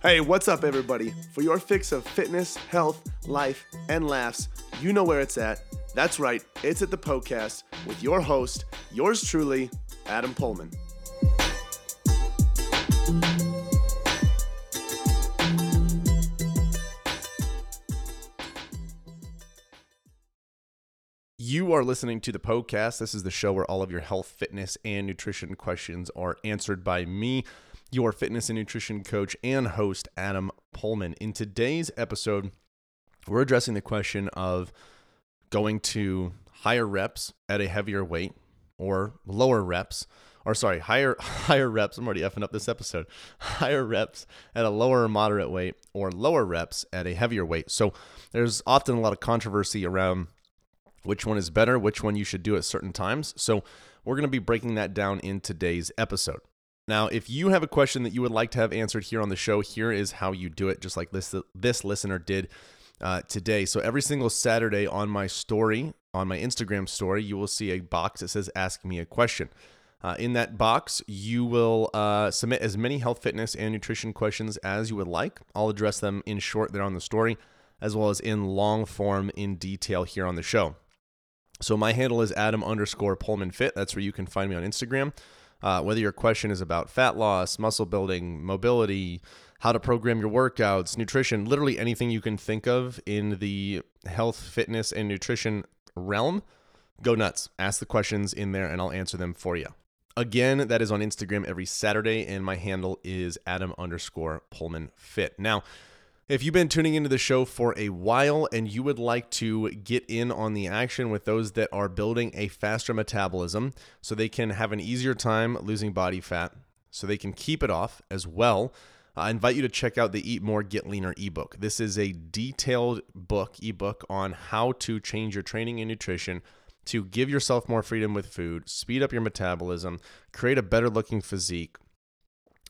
Hey, what's up, everybody? For your fix of fitness, health, life, and laughs, you know where it's at. That's right, it's at the Poecast with your host, yours truly, Adam Poehlmann. You are listening to the Poecast. This is the show where all of your health, fitness, and nutrition questions are answered by me, your fitness and nutrition coach and host, Adam Poehlmann. In today's episode, we're addressing the question of going to higher reps at a heavier weight or lower reps or sorry, higher higher reps. I'm already effing up this episode. Higher reps at a lower or moderate weight, or lower reps at a heavier weight. So there's often a lot of controversy around which one is better, which one you should do at certain times. So we're going to be breaking that down in today's episode. Now, if you have a question that you would like to have answered here on the show, here is how you do it, just like this this listener did uh, today. So every single Saturday on my story, on my Instagram story, you will see a box that says "Ask Me a Question." Uh, in that box, you will uh, submit as many health, fitness, and nutrition questions as you would like. I'll address them in short there on the story, as well as in long form in detail here on the show. So my handle is Adam underscore Poehlmann Fit. That's where you can find me on Instagram. Uh, whether your question is about fat loss, muscle building, mobility, how to program your workouts, nutrition, literally anything you can think of in the health, fitness, and nutrition realm, go nuts. Ask the questions in there and I'll answer them for you. Again, that is on Instagram every Saturday, and my handle is Adam underscore Poehlmann Fit. Now, if you've been tuning into the show for a while and you would like to get in on the action with those that are building a faster metabolism so they can have an easier time losing body fat, so they can keep it off as well, I invite you to check out the Eat More, Get Leaner ebook. This is a detailed book, ebook on how to change your training and nutrition to give yourself more freedom with food, speed up your metabolism, create a better looking physique,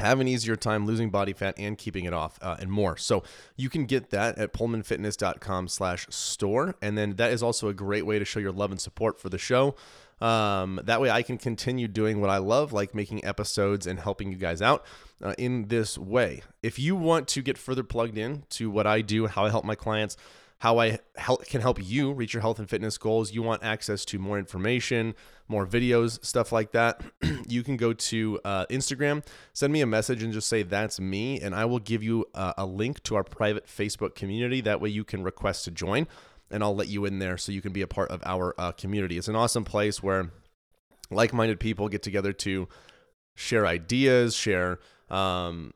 have an easier time losing body fat and keeping it off uh, and more. So you can get that at poehlmannfitness.com slash store. And then that is also a great way to show your love and support for the show. Um, that way i can continue doing what i love like making episodes and helping you guys out uh, in this way. If you want to get further plugged in to what i do how i help my clients how I help, can help you reach your health and fitness goals, you want access to more information, more videos, stuff like that, you can go to uh, Instagram, send me a message, and just say that's me, and I will give you a, a link to our private Facebook community. That way, you can request to join, and I'll let you in there so you can be a part of our uh, community. It's an awesome place where like-minded people get together to share ideas, share um,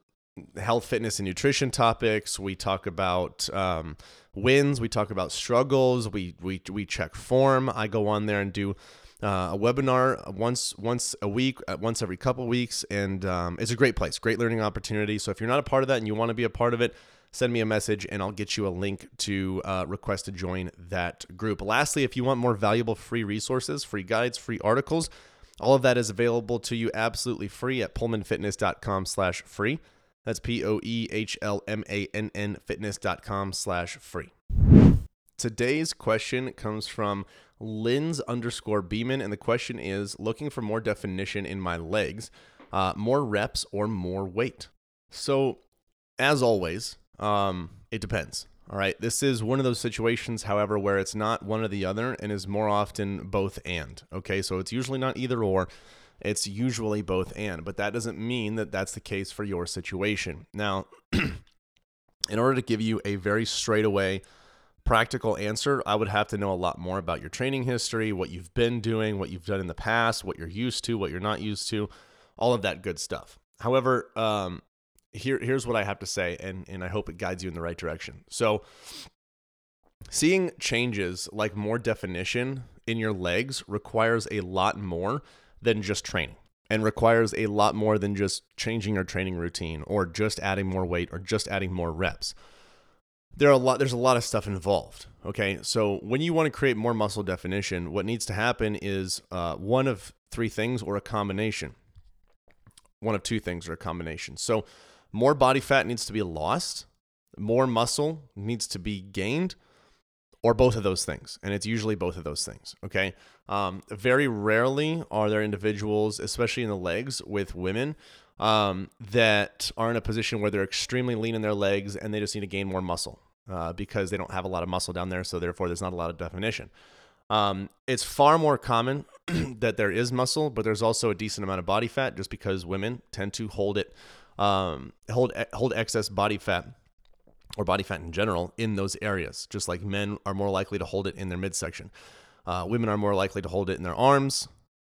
health, fitness, and nutrition topics. We talk about um, wins. We talk about struggles. We we we check form. I go on there and do uh, a webinar once once a week, uh, once every couple weeks, and um, it's a great place, great learning opportunity. So if you're not a part of that and you want to be a part of it, send me a message and I'll get you a link to uh, request to join that group. Lastly, if you want more valuable free resources, free guides, free articles, all of that is available to you absolutely free at poehlmannfitness.com/free. That's P O E H L M A N N fitness.com slash free. Today's question comes from Lynn's underscore Beeman, and the question is looking for more definition in my legs, uh, more reps or more weight. So, as always, um, it depends. All right. This is one of those situations, however, where it's not one or the other and is more often both and. Okay. So it's usually not either or. It's usually both and, but that doesn't mean that that's the case for your situation. Now, in order to give you a very straightaway practical answer, I would have to know a lot more about your training history, what you've been doing, what you've done in the past, what you're used to, what you're not used to, all of that good stuff. However, um, here here's what I have to say, and and I hope it guides you in the right direction. So, seeing changes like more definition in your legs requires a lot more than just training and requires a lot more than just changing your training routine or just adding more weight or just adding more reps. There are a lot there's a lot of stuff involved. Okay? So when you want to create more muscle definition, what needs to happen is uh, one of three things or a combination. One of two things or a combination. So more body fat needs to be lost, more muscle needs to be gained, or both of those things. And it's usually both of those things. Okay. Um, very rarely are there individuals, especially in the legs with women, um, that are in a position where they're extremely lean in their legs and they just need to gain more muscle uh, because they don't have a lot of muscle down there. So therefore, there's not a lot of definition. Um, it's far more common that there is muscle, but there's also a decent amount of body fat just because women tend to hold it, um, hold hold excess body fat or body fat in general in those areas, just like men are more likely to hold it in their midsection. Uh, women are more likely to hold it in their arms,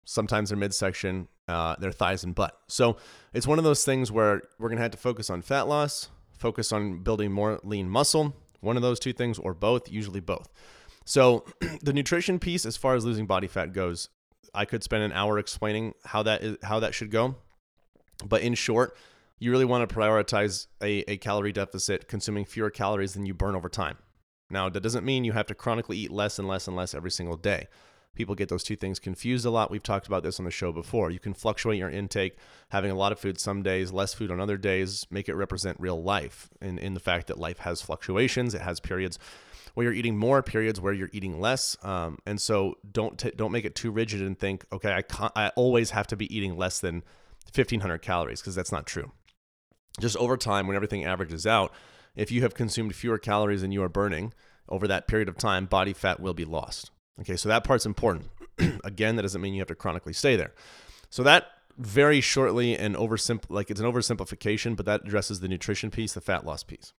sometimes their midsection, uh, their thighs, and butt. So it's one of those things where we're going to have to focus on fat loss, focus on building more lean muscle, one of those two things, or both, usually both. So the nutrition piece, as far as losing body fat goes, I could spend an hour explaining how that is how that should go. But in short, you really want to prioritize a, a calorie deficit, consuming fewer calories than you burn over time. Now, that doesn't mean you have to chronically eat less and less and less every single day. People get those two things confused a lot. We've talked about this on the show before. You can fluctuate your intake, having a lot of food some days, less food on other days, make it represent real life in, in the fact that life has fluctuations. It has periods where you're eating more, periods where you're eating less. Um, and so don't, t- don't make it too rigid and think, okay, I, I always have to be eating less than 1500 calories because that's not true just over time, when everything averages out, if you have consumed fewer calories than you are burning over that period of time, body fat will be lost. Okay, so that part's important. Again, that doesn't mean you have to chronically stay there. So that very shortly and oversimple like it's an oversimplification, but that addresses the nutrition piece, the fat loss piece.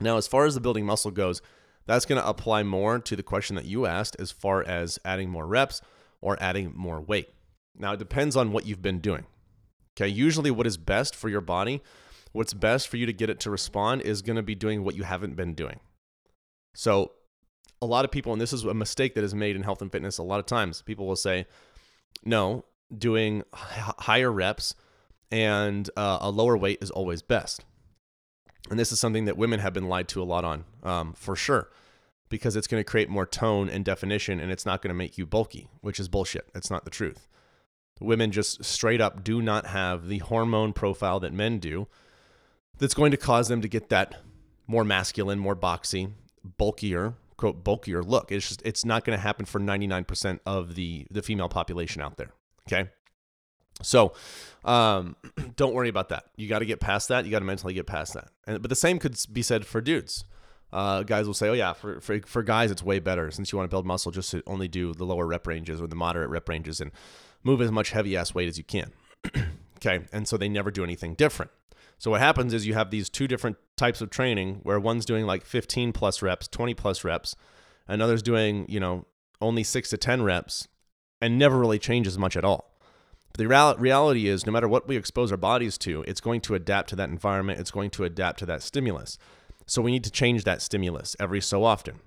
Now, as far as the building muscle goes, that's going to apply more to the question that you asked as far as adding more reps or adding more weight. Now, it depends on what you've been doing. Okay, usually what is best for your body, what's best for you to get it to respond is going to be doing what you haven't been doing. So, a lot of people, and this is a mistake that is made in health and fitness a lot of times, people will say, no, doing higher reps and uh, a lower weight is always best. And this is something that women have been lied to a lot on, um, for sure, because it's going to create more tone and definition and it's not going to make you bulky, which is bullshit. It's not the truth. Women just straight up do not have the hormone profile that men do that's going to cause them to get that more masculine, more boxy, bulkier, quote, bulkier look. It's just, it's not going to happen for 99% of the, the female population out there. Okay. So um, don't worry about that. You got to get past that. You got to mentally get past that. And, but the same could be said for dudes. Uh, guys will say, oh, yeah, for, for, for guys, it's way better since you want to build muscle just to only do the lower rep ranges or the moderate rep ranges. And move as much heavy ass weight as you can. okay. And so they never do anything different. So what happens is you have these two different types of training where one's doing like 15 plus reps, 20 plus reps, another's doing, you know, only six to 10 reps and never really changes much at all. But the reality is, no matter what we expose our bodies to, it's going to adapt to that environment. It's going to adapt to that stimulus. So we need to change that stimulus every so often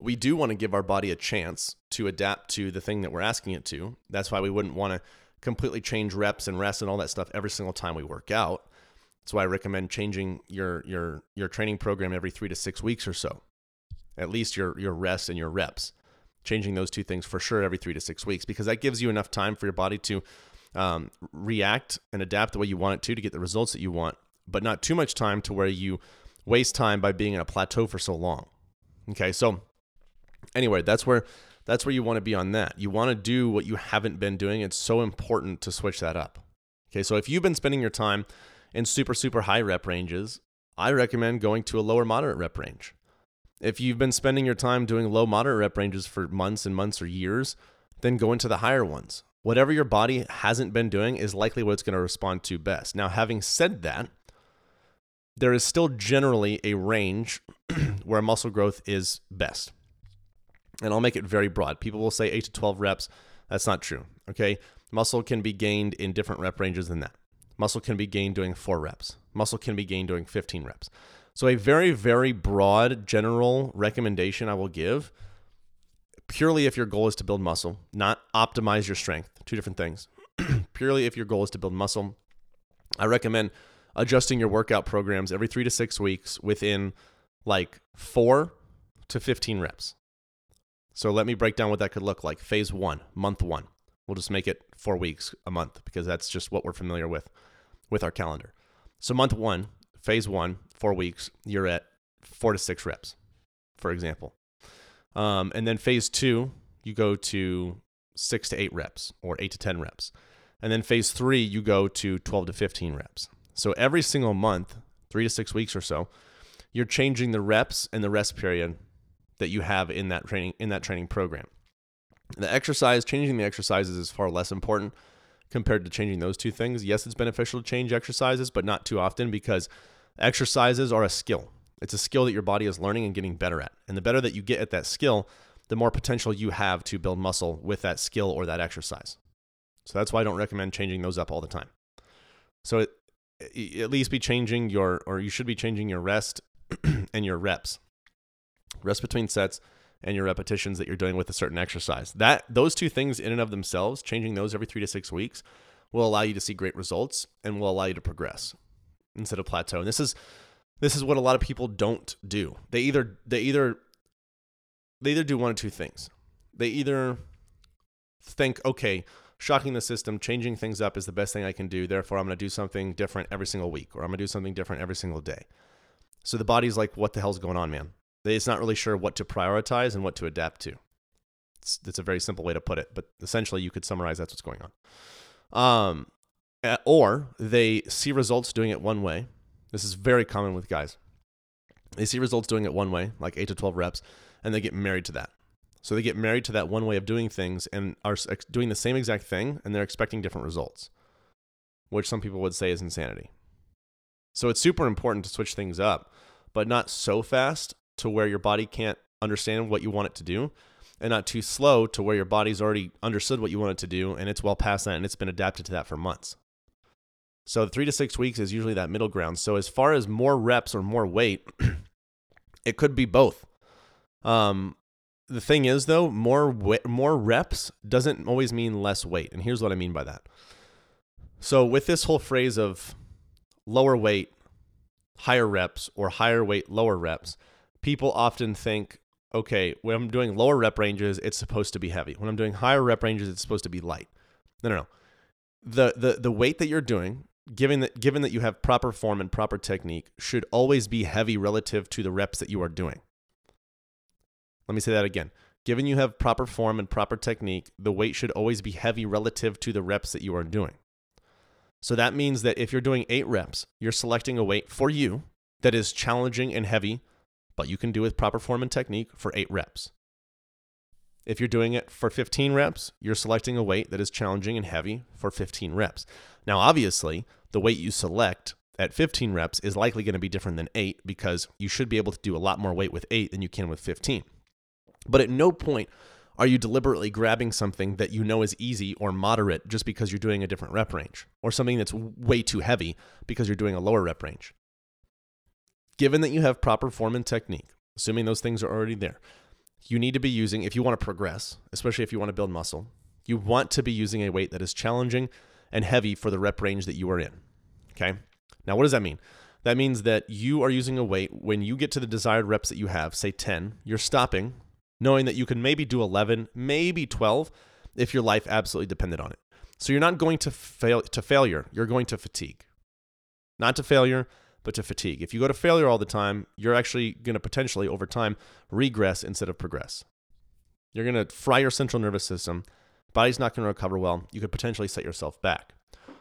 we do want to give our body a chance to adapt to the thing that we're asking it to. That's why we wouldn't want to completely change reps and rest and all that stuff every single time we work out. That's why I recommend changing your your your training program every 3 to 6 weeks or so. At least your your rest and your reps. Changing those two things for sure every 3 to 6 weeks because that gives you enough time for your body to um, react and adapt the way you want it to to get the results that you want, but not too much time to where you waste time by being in a plateau for so long. Okay, so anyway, that's where that's where you want to be on that. You want to do what you haven't been doing. It's so important to switch that up. Okay, so if you've been spending your time in super super high rep ranges, I recommend going to a lower moderate rep range. If you've been spending your time doing low moderate rep ranges for months and months or years, then go into the higher ones. Whatever your body hasn't been doing is likely what it's going to respond to best. Now, having said that, there is still generally a range where muscle growth is best and I'll make it very broad. People will say 8 to 12 reps. That's not true. Okay. Muscle can be gained in different rep ranges than that. Muscle can be gained doing four reps. Muscle can be gained doing 15 reps. So, a very, very broad general recommendation I will give purely if your goal is to build muscle, not optimize your strength. Two different things. purely if your goal is to build muscle, I recommend adjusting your workout programs every three to six weeks within like four to 15 reps. So let me break down what that could look like. Phase one, month one. We'll just make it four weeks a month because that's just what we're familiar with with our calendar. So month one, phase one, four weeks, you're at four to six reps, for example. Um, and then phase two, you go to six to eight reps or eight to 10 reps. And then phase three, you go to 12 to 15 reps. So every single month, three to six weeks or so, you're changing the reps and the rest period that you have in that training in that training program. The exercise, changing the exercises is far less important compared to changing those two things. Yes, it's beneficial to change exercises, but not too often because exercises are a skill. It's a skill that your body is learning and getting better at. And the better that you get at that skill, the more potential you have to build muscle with that skill or that exercise. So that's why I don't recommend changing those up all the time. So it, at least be changing your, or you should be changing your rest and your reps. Rest between sets and your repetitions that you're doing with a certain exercise. That those two things in and of themselves, changing those every 3 to 6 weeks will allow you to see great results and will allow you to progress instead of plateau. And this is this is what a lot of people don't do. They either they either they either do one of two things. They either think, okay, shocking the system, changing things up is the best thing I can do. Therefore, I'm going to do something different every single week, or I'm going to do something different every single day. So the body's like, what the hell's going on, man? It's not really sure what to prioritize and what to adapt to. It's, it's a very simple way to put it, but essentially you could summarize that's what's going on. Um, or they see results doing it one way. This is very common with guys. They see results doing it one way, like 8 to 12 reps, and they get married to that. So they get married to that one way of doing things and are doing the same exact thing, and they're expecting different results, which some people would say is insanity. So it's super important to switch things up, but not so fast to where your body can't understand what you want it to do and not too slow to where your body's already understood what you want it to do and it's well past that and it's been adapted to that for months. So three to six weeks is usually that middle ground. So as far as more reps or more weight, it could be both. Um, the thing is though, more more reps doesn't always mean less weight, and here's what I mean by that. So with this whole phrase of lower weight, higher reps, or higher weight, lower reps, people often think, okay, when I'm doing lower rep ranges, it's supposed to be heavy. When I'm doing higher rep ranges, it's supposed to be light. No, no, no. The the the weight that you're doing, given that given that you have proper form and proper technique, should always be heavy relative to the reps that you are doing. Let me say that again. Given you have proper form and proper technique, the weight should always be heavy relative to the reps that you are doing. So that means that if you're doing eight reps, you're selecting a weight for you that is challenging and heavy, but you can do with proper form and technique for eight reps. If you're doing it for 15 reps, you're selecting a weight that is challenging and heavy for 15 reps. Now, obviously, the weight you select at 15 reps is likely going to be different than 8 because you should be able to do a lot more weight with 8 than you can with 15. But at no point are you deliberately grabbing something that you know is easy or moderate just because you're doing a different rep range, or something that's way too heavy because you're doing a lower rep range? Given that you have proper form and technique, assuming those things are already there, you need to be using, if you want to progress, especially if you want to build muscle, you want to be using a weight that is challenging and heavy for the rep range that you are in. Okay. Now, what does that mean? That means that you are using a weight when you get to the desired reps that you have, say 10, you're stopping knowing that you can maybe do 11, maybe 12 if your life absolutely depended on it. So you're not going to fail to failure, you're going to fatigue. Not to failure, but to fatigue. If you go to failure all the time, you're actually going to potentially over time regress instead of progress. You're going to fry your central nervous system. Body's not going to recover well. You could potentially set yourself back.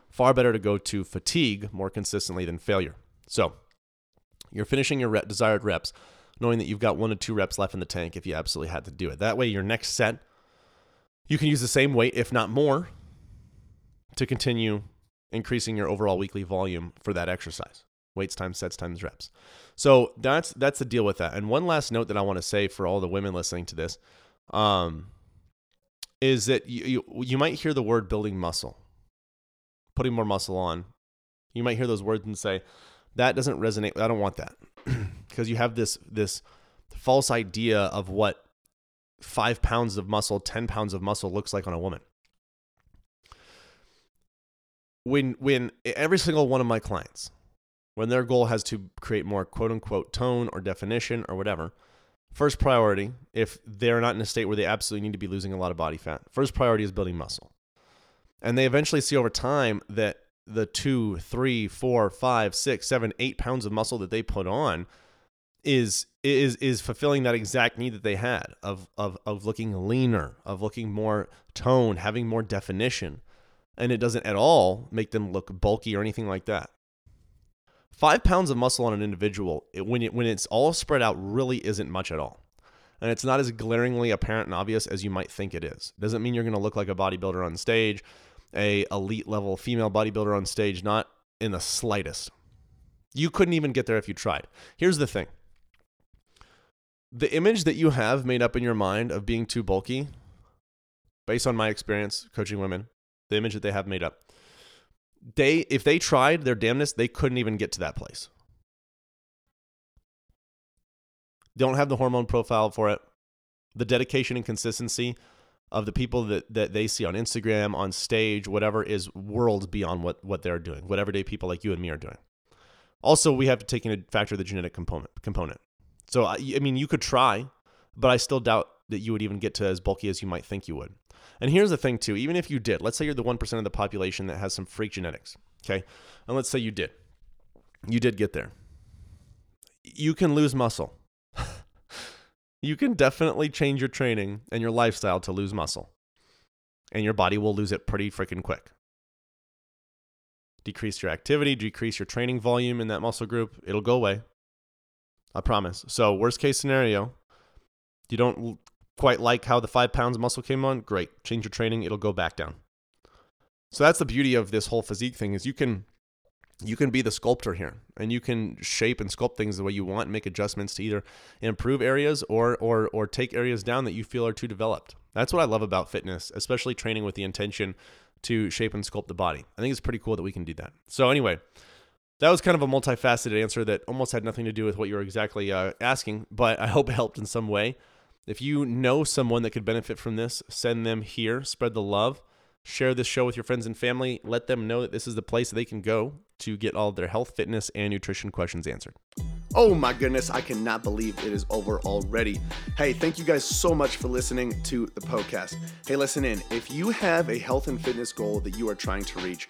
Far better to go to fatigue more consistently than failure. So, you're finishing your desired reps knowing that you've got one to two reps left in the tank if you absolutely had to do it. That way, your next set, you can use the same weight, if not more, to continue increasing your overall weekly volume for that exercise. Weights times sets times reps. So that's that's the deal with that. And one last note that I want to say for all the women listening to this, um, is that you, you you might hear the word building muscle, putting more muscle on. You might hear those words and say, that doesn't resonate. I don't want that because you have this this false idea of what five pounds of muscle, ten pounds of muscle looks like on a woman. When when every single one of my clients, when their goal has to create more quote unquote tone or definition or whatever, first priority, if they're not in a state where they absolutely need to be losing a lot of body fat, first priority is building muscle. And they eventually see over time that the two, three, four, five, six, seven, eight pounds of muscle that they put on is is is fulfilling that exact need that they had of of of looking leaner, of looking more toned, having more definition, and it doesn't at all make them look bulky or anything like that. Five pounds of muscle on an individual, it, when it, when it's all spread out, really isn't much at all, and it's not as glaringly apparent and obvious as you might think it is. Doesn't mean you're going to look like a bodybuilder on stage, a elite level female bodybuilder on stage, not in the slightest. You couldn't even get there if you tried. Here's the thing the image that you have made up in your mind of being too bulky, based on my experience coaching women, the image that they have made up, they if they tried their damnness, they couldn't even get to that place. Don't have the hormone profile for it. The dedication and consistency of the people that, that they see on Instagram, on stage, whatever, is worlds beyond what, what they're doing, what everyday people like you and me are doing. Also, we have to take into factor the genetic component. component. So, I, I mean, you could try, but I still doubt that you would even get to as bulky as you might think you would. And here's the thing, too. Even if you did, let's say you're the 1% of the population that has some freak genetics, okay? And let's say you did. You did get there. You can lose muscle. you can definitely change your training and your lifestyle to lose muscle. And your body will lose it pretty freaking quick. Decrease your activity, decrease your training volume in that muscle group, it'll go away. I promise. So, worst case scenario, you don't quite like how the five pounds muscle came on. Great, change your training; it'll go back down. So that's the beauty of this whole physique thing is you can you can be the sculptor here and you can shape and sculpt things the way you want make adjustments to either improve areas or or or take areas down that you feel are too developed. That's what I love about fitness, especially training with the intention to shape and sculpt the body. I think it's pretty cool that we can do that. So anyway, that was kind of a multifaceted answer that almost had nothing to do with what you were exactly uh, asking, but I hope it helped in some way. If you know someone that could benefit from this, send them here, spread the love, share this show with your friends and family, let them know that this is the place they can go to get all their health, fitness, and nutrition questions answered. Oh my goodness, I cannot believe it is over already. Hey, thank you guys so much for listening to the Poecast. Hey, listen in. If you have a health and fitness goal that you are trying to reach,